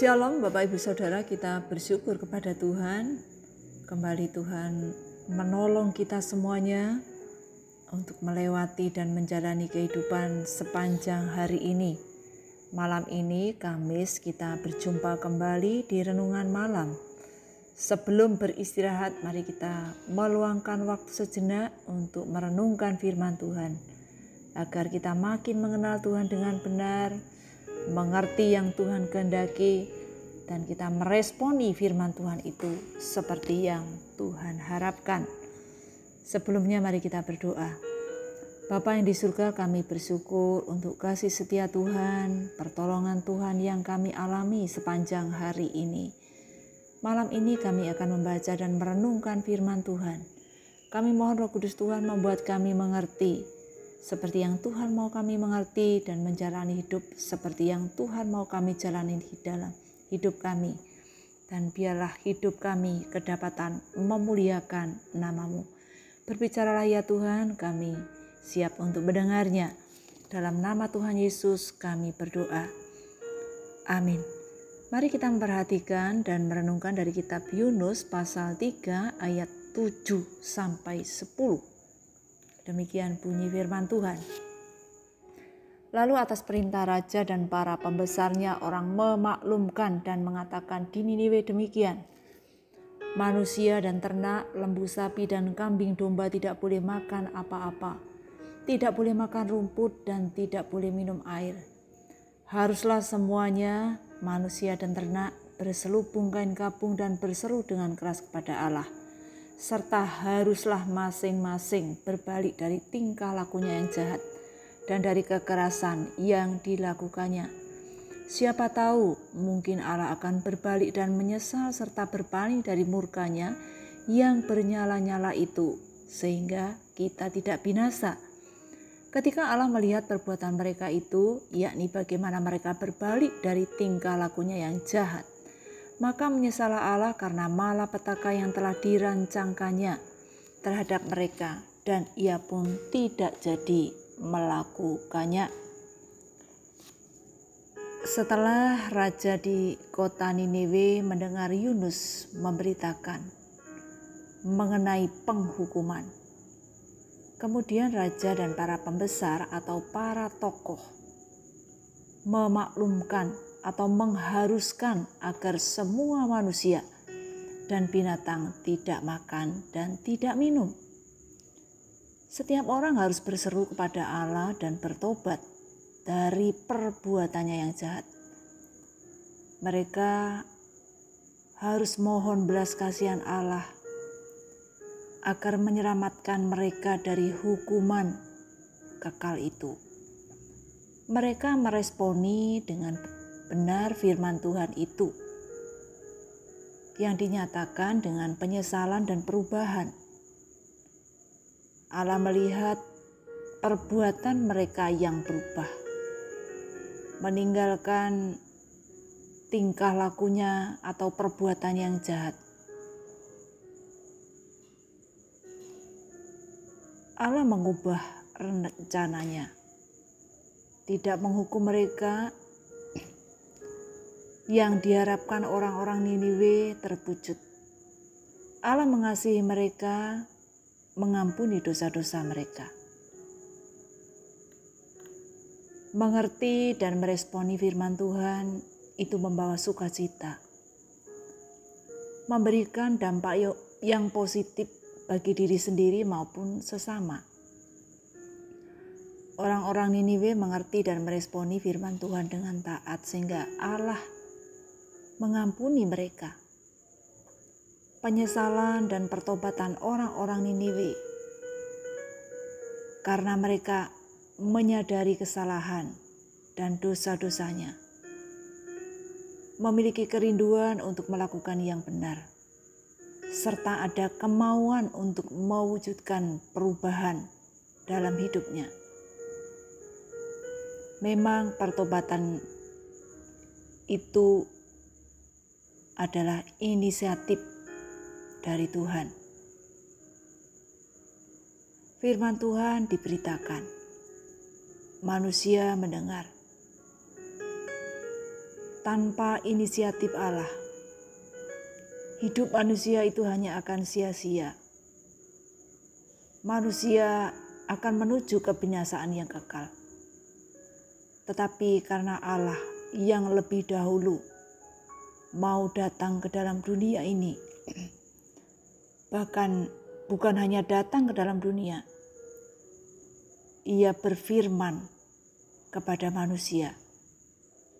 Shalom Bapak Ibu Saudara. Kita bersyukur kepada Tuhan. Kembali Tuhan menolong kita semuanya Untuk melewati dan menjalani kehidupan sepanjang hari ini. Malam ini Kamis kita berjumpa kembali di Renungan Malam. Sebelum beristirahat mari kita meluangkan waktu sejenak untuk merenungkan firman Tuhan Agar kita makin mengenal Tuhan dengan benar mengerti yang Tuhan kehendaki, dan kita meresponi firman Tuhan itu seperti yang Tuhan harapkan. Sebelumnya mari kita berdoa. Bapa yang di surga kami bersyukur untuk kasih setia Tuhan, pertolongan Tuhan yang kami alami sepanjang hari ini. Malam ini kami akan membaca dan merenungkan firman Tuhan. Kami mohon roh kudus Tuhan membuat kami mengerti seperti yang Tuhan mau kami mengerti dan menjalani hidup seperti yang Tuhan mau kami jalani di dalam hidup kami. Dan biarlah hidup kami kedapatan memuliakan namamu. Berbicaralah ya Tuhan, kami siap untuk mendengarnya. Dalam nama Tuhan Yesus kami berdoa. Amin. Mari kita memperhatikan dan merenungkan dari kitab Yunus pasal 3 ayat 7 sampai 10. Demikian bunyi firman Tuhan. Lalu atas perintah raja dan para pembesarnya orang memaklumkan dan mengatakan di Niniwe demikian. Manusia dan ternak, lembu sapi dan kambing domba tidak boleh makan apa-apa. Tidak boleh makan rumput dan tidak boleh minum air. Haruslah semuanya, manusia dan ternak, berselubung kain kapung dan berseru dengan keras kepada Allah serta haruslah masing-masing berbalik dari tingkah lakunya yang jahat dan dari kekerasan yang dilakukannya. Siapa tahu mungkin Allah akan berbalik dan menyesal serta berpaling dari murkanya yang bernyala-nyala itu sehingga kita tidak binasa. Ketika Allah melihat perbuatan mereka itu, yakni bagaimana mereka berbalik dari tingkah lakunya yang jahat, maka menyesalah Allah karena malapetaka yang telah dirancangkannya terhadap mereka dan ia pun tidak jadi melakukannya. Setelah raja di kota Niniwe mendengar Yunus memberitakan mengenai penghukuman, kemudian raja dan para pembesar atau para tokoh memaklumkan atau mengharuskan agar semua manusia dan binatang tidak makan dan tidak minum. Setiap orang harus berseru kepada Allah dan bertobat dari perbuatannya yang jahat. Mereka harus mohon belas kasihan Allah agar menyelamatkan mereka dari hukuman kekal itu. Mereka meresponi dengan benar firman Tuhan itu yang dinyatakan dengan penyesalan dan perubahan. Allah melihat perbuatan mereka yang berubah, meninggalkan tingkah lakunya atau perbuatan yang jahat. Allah mengubah rencananya, tidak menghukum mereka yang diharapkan orang-orang Niniwe terwujud. Allah mengasihi mereka, mengampuni dosa-dosa mereka. Mengerti dan meresponi firman Tuhan itu membawa sukacita. Memberikan dampak yang positif bagi diri sendiri maupun sesama. Orang-orang Niniwe mengerti dan meresponi firman Tuhan dengan taat sehingga Allah mengampuni mereka. Penyesalan dan pertobatan orang-orang Niniwe karena mereka menyadari kesalahan dan dosa-dosanya, memiliki kerinduan untuk melakukan yang benar, serta ada kemauan untuk mewujudkan perubahan dalam hidupnya. Memang pertobatan itu adalah inisiatif dari Tuhan. Firman Tuhan diberitakan, manusia mendengar. tanpa inisiatif Allah, hidup manusia itu hanya akan sia-sia. Manusia akan menuju kebinasaan yang kekal. Tetapi karena Allah yang lebih dahulu mau datang ke dalam dunia ini, bahkan bukan hanya datang ke dalam dunia, ia berfirman kepada manusia,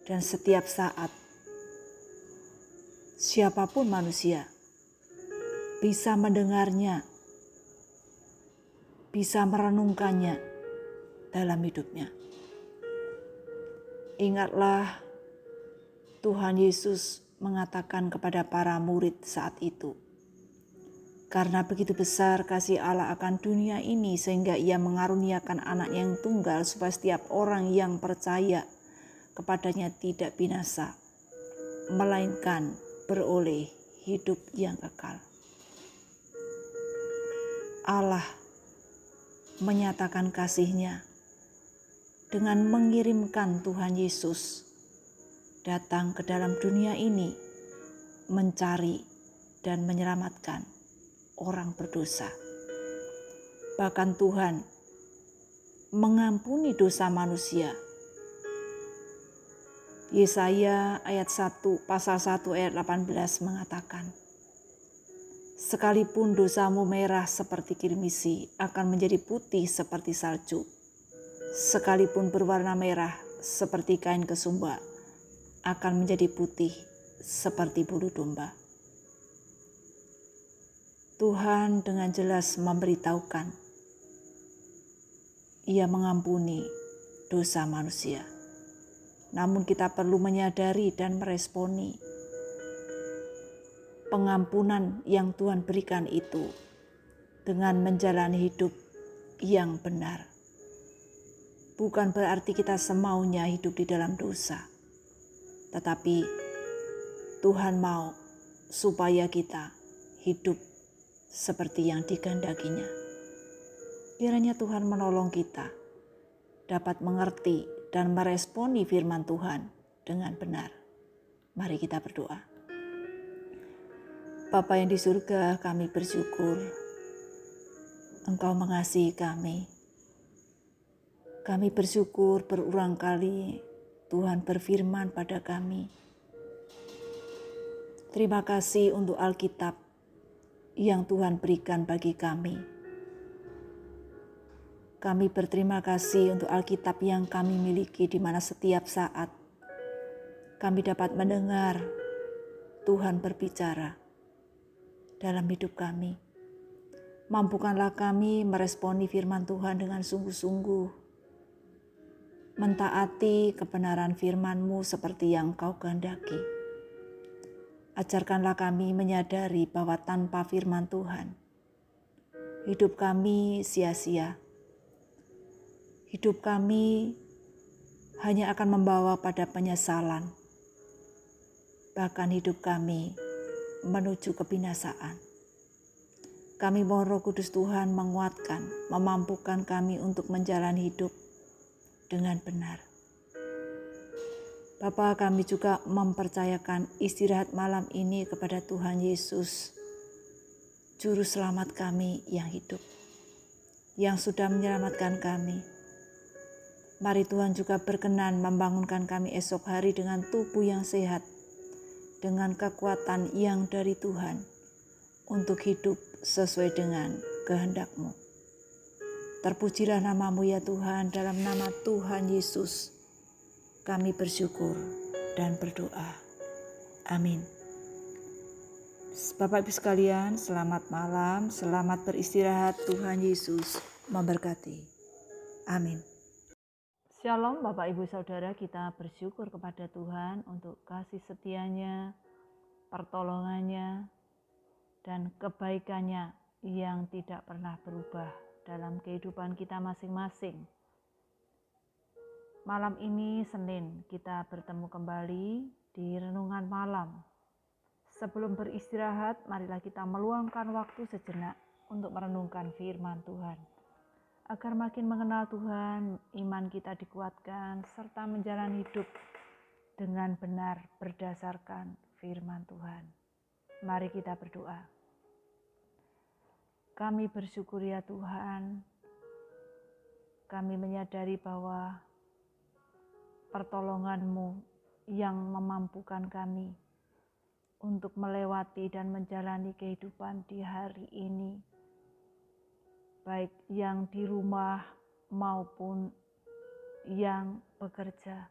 dan setiap saat siapa pun manusia bisa mendengarnya, bisa merenungkannya dalam hidupnya. Ingatlah, Tuhan Yesus mengatakan kepada para murid saat itu karena begitu besar kasih Allah akan dunia ini sehingga ia mengaruniakan anak yang tunggal supaya setiap orang yang percaya kepadanya tidak binasa, melainkan beroleh hidup yang kekal. Allah menyatakan kasihnya dengan mengirimkan Tuhan Yesus datang ke dalam dunia ini mencari dan menyelamatkan orang berdosa. Bahkan Tuhan mengampuni dosa manusia. Yesaya ayat 1 pasal 1 ayat 18 mengatakan, Sekalipun dosamu merah seperti kirmisi akan menjadi putih seperti salju. Sekalipun berwarna merah seperti kain kesumba akan menjadi putih seperti bulu domba. Tuhan dengan jelas memberitahukan, Ia mengampuni dosa manusia. Namun, kita perlu menyadari dan meresponi pengampunan yang Tuhan berikan itu dengan menjalani hidup yang benar. Bukan berarti kita semaunya hidup di dalam dosa, tetapi Tuhan mau supaya kita hidup seperti yang dikehendakinya. Kiranya Tuhan menolong kita dapat mengerti dan meresponi firman Tuhan dengan benar. Mari kita berdoa. Bapa yang di surga, kami bersyukur Engkau mengasihi kami. Kami bersyukur berulang kali Tuhan berfirman pada kami. Terima kasih untuk Alkitab yang Tuhan berikan bagi kami. Kami berterima kasih untuk Alkitab yang kami miliki, di mana setiap saat kami dapat mendengar Tuhan berbicara dalam hidup kami. Mampukanlah kami meresponi firman Tuhan dengan sungguh-sungguh, mentaati kebenaran firman-Mu seperti yang Kau kehendaki Ajarkanlah kami menyadari bahwa tanpa firman Tuhan, hidup kami sia-sia. Hidup kami hanya akan membawa pada penyesalan. Bahkan hidup kami menuju kebinasaan. Kami mohon roh kudus Tuhan menguatkan, memampukan kami untuk menjalani hidup dengan benar. Bapa kami juga mempercayakan istirahat malam ini kepada Tuhan Yesus, Juru Selamat kami yang hidup, yang sudah menyelamatkan kami. Mari Tuhan juga berkenan membangunkan kami esok hari dengan tubuh yang sehat, dengan kekuatan yang dari Tuhan, untuk hidup sesuai dengan kehendak-Mu. Terpujilah namamu ya Tuhan dalam nama Tuhan Yesus kami bersyukur dan berdoa. Amin. Bapak Ibu sekalian, selamat malam, selamat beristirahat. Tuhan Yesus memberkati. Amin. Shalom Bapak Ibu Saudara, kita bersyukur kepada Tuhan untuk kasih setianya, pertolongannya, dan kebaikannya yang tidak pernah berubah dalam kehidupan kita masing-masing. Malam ini Senin kita bertemu kembali di renungan malam. Sebelum beristirahat, marilah kita meluangkan waktu sejenak untuk merenungkan firman Tuhan. Agar makin mengenal Tuhan, iman kita dikuatkan serta menjalani hidup dengan benar berdasarkan firman Tuhan. Mari kita berdoa. Kami bersyukur ya Tuhan, kami menyadari bahwa pertolongan-Mu yang memampukan kami untuk melewati dan menjalani kehidupan di hari ini, baik yang di rumah maupun yang bekerja.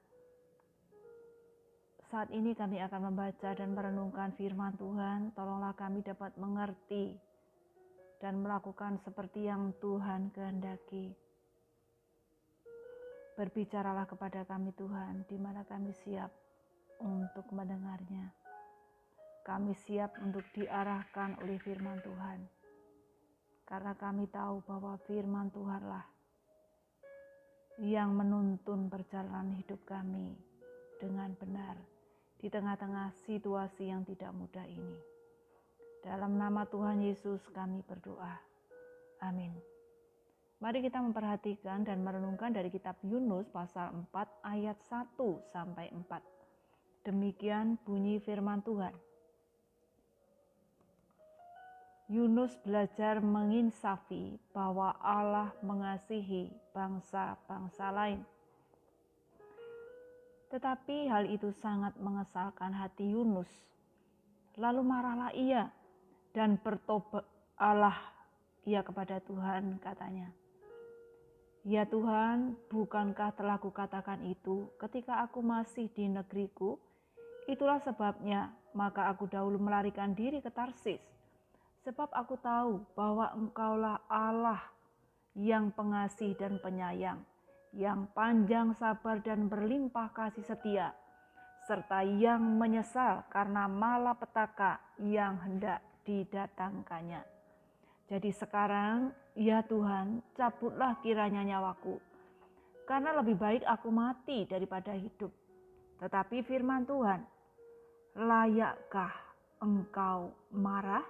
Saat ini kami akan membaca dan merenungkan firman Tuhan. Tolonglah kami dapat mengerti dan melakukan seperti yang Tuhan kehendaki. Berbicaralah kepada kami Tuhan, di mana kami siap untuk mendengarnya. Kami siap untuk diarahkan oleh firman Tuhan. Karena kami tahu bahwa firman Tuhanlah yang menuntun perjalanan hidup kami dengan benar di tengah-tengah situasi yang tidak mudah ini. Dalam nama Tuhan Yesus kami berdoa. Amin. Mari kita memperhatikan dan merenungkan dari kitab Yunus pasal 4 ayat 1 sampai 4. Demikian bunyi firman Tuhan. Yunus belajar menginsafi bahwa Allah mengasihi bangsa-bangsa lain tetapi hal itu sangat mengesalkan hati Yunus. Lalu marahlah ia dan bertobat Allah ia kepada Tuhan katanya. Ya Tuhan, bukankah telah kukatakan itu ketika aku masih di negeriku? Itulah sebabnya maka aku dahulu melarikan diri ke Tarsis. Sebab aku tahu bahwa engkaulah Allah yang pengasih dan penyayang, yang panjang sabar dan berlimpah kasih setia, serta yang menyesal karena malapetaka yang hendak didatangkannya. Jadi sekarang, ya Tuhan, cabutlah kiranya nyawaku, karena lebih baik aku mati daripada hidup. Tetapi firman Tuhan, layakkah engkau marah?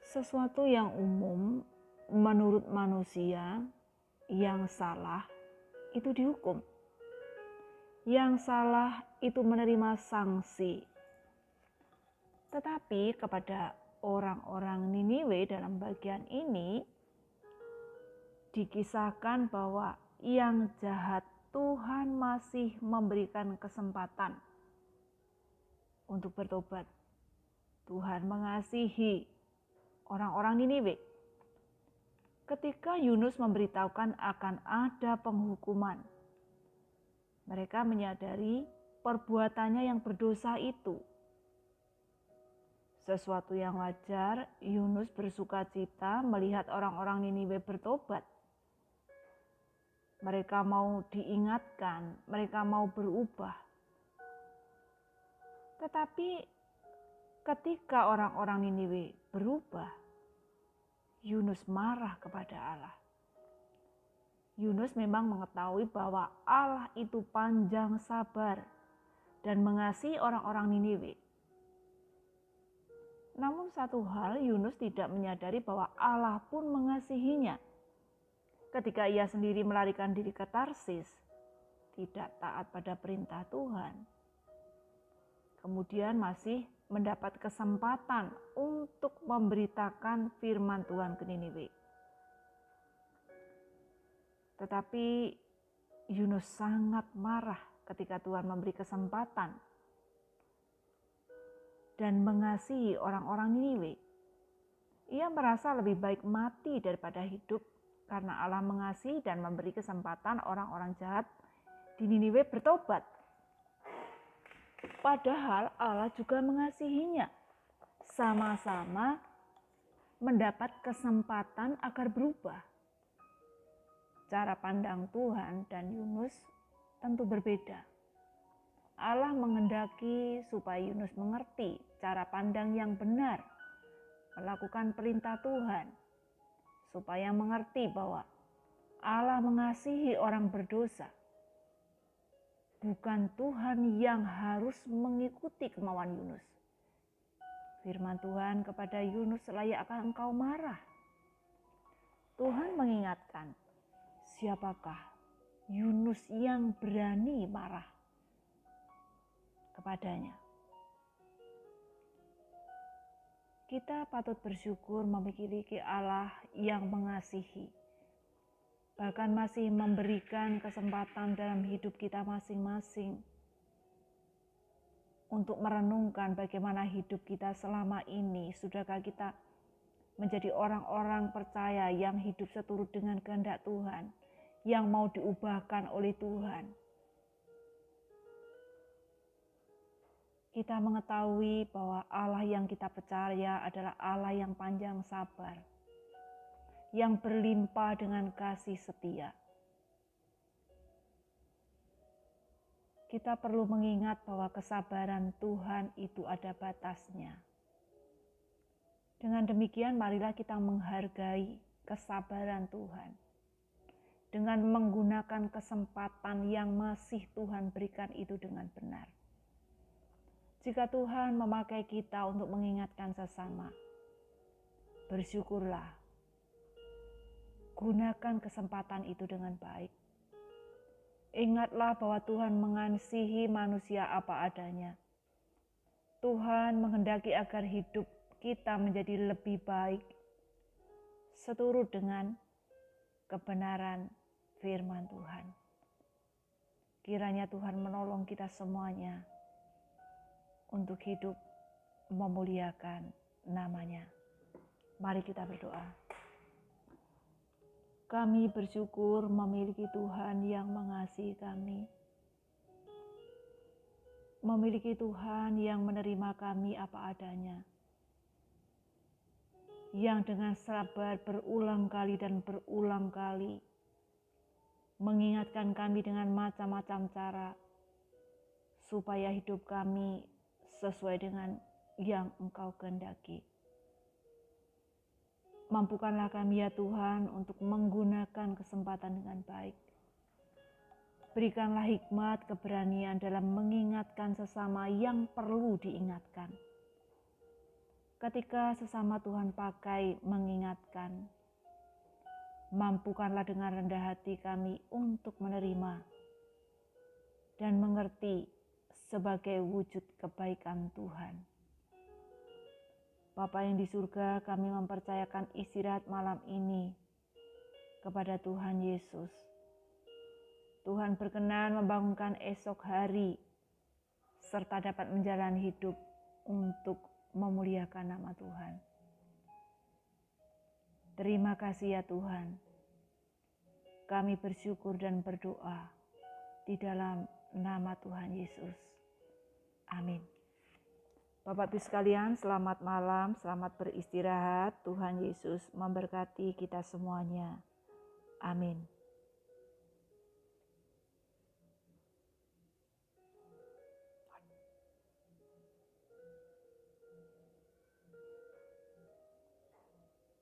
Sesuatu yang umum menurut manusia yang salah itu dihukum. Yang salah itu menerima sanksi. Tetapi kepada orang-orang Niniwe dalam bagian ini dikisahkan bahwa yang jahat Tuhan masih memberikan kesempatan untuk bertobat. Tuhan mengasihi orang-orang Niniwe ketika Yunus memberitahukan akan ada penghukuman. Mereka menyadari perbuatannya yang berdosa itu. Sesuatu yang wajar, Yunus bersuka cita melihat orang-orang Niniwe bertobat. Mereka mau diingatkan, mereka mau berubah. Tetapi ketika orang-orang Niniwe berubah, Yunus marah kepada Allah. Yunus memang mengetahui bahwa Allah itu panjang sabar dan mengasihi orang-orang Niniwe. Namun satu hal Yunus tidak menyadari bahwa Allah pun mengasihinya. Ketika ia sendiri melarikan diri ke Tarsis, tidak taat pada perintah Tuhan. Kemudian masih mendapat kesempatan untuk memberitakan firman Tuhan ke Niniwe. Tetapi Yunus sangat marah ketika Tuhan memberi kesempatan dan mengasihi orang-orang Niniwe. Ia merasa lebih baik mati daripada hidup karena Allah mengasihi dan memberi kesempatan orang-orang jahat di Niniwe bertobat. Padahal Allah juga mengasihinya. Sama-sama mendapat kesempatan agar berubah. Cara pandang Tuhan dan Yunus tentu berbeda. Allah mengendaki supaya Yunus mengerti cara pandang yang benar, melakukan perintah Tuhan, supaya mengerti bahwa Allah mengasihi orang berdosa bukan Tuhan yang harus mengikuti kemauan Yunus. Firman Tuhan kepada Yunus layak akan engkau marah. Tuhan mengingatkan, siapakah Yunus yang berani marah? Kepadanya. Kita patut bersyukur memiliki Allah yang mengasihi, bahkan masih memberikan kesempatan dalam hidup kita masing-masing untuk merenungkan bagaimana hidup kita selama ini. Sudahkah kita menjadi orang-orang percaya yang hidup seturut dengan kehendak Tuhan, yang mau diubahkan oleh Tuhan? Kita mengetahui bahwa Allah yang kita percaya adalah Allah yang panjang sabar, yang berlimpah dengan kasih setia kita perlu mengingat bahwa kesabaran Tuhan itu ada batasnya. Dengan demikian, marilah kita menghargai kesabaran Tuhan dengan menggunakan kesempatan yang masih Tuhan berikan itu dengan benar. Jika Tuhan memakai kita untuk mengingatkan sesama, bersyukurlah. Gunakan kesempatan itu dengan baik Ingatlah bahwa Tuhan mengasihi manusia apa adanya. Tuhan menghendaki agar hidup kita menjadi lebih baik, seturut dengan kebenaran firman Tuhan. Kiranya Tuhan menolong kita semuanya untuk hidup memuliakan namanya. Mari kita berdoa. Kami bersyukur memiliki Tuhan yang mengasihi kami, memiliki Tuhan yang menerima kami apa adanya, yang dengan sabar berulang kali dan berulang kali mengingatkan kami dengan macam-macam cara supaya hidup kami sesuai dengan yang Engkau kehendaki. Mampukanlah kami ya Tuhan untuk menggunakan kesempatan dengan baik. Berikanlah hikmat keberanian dalam mengingatkan sesama yang perlu diingatkan. Ketika sesama Tuhan pakai mengingatkan, mampukanlah dengan rendah hati kami untuk menerima dan mengerti sebagai wujud kebaikan Tuhan. Bapa yang di surga, kami mempercayakan istirahat malam ini kepada Tuhan Yesus. Tuhan berkenan membangunkan esok hari serta dapat menjalani hidup untuk memuliakan nama Tuhan. Terima kasih ya Tuhan. Kami bersyukur dan berdoa di dalam nama Tuhan Yesus. Amin. Bapak Ibu sekalian, selamat malam, selamat beristirahat. Tuhan Yesus memberkati kita semuanya. Amin.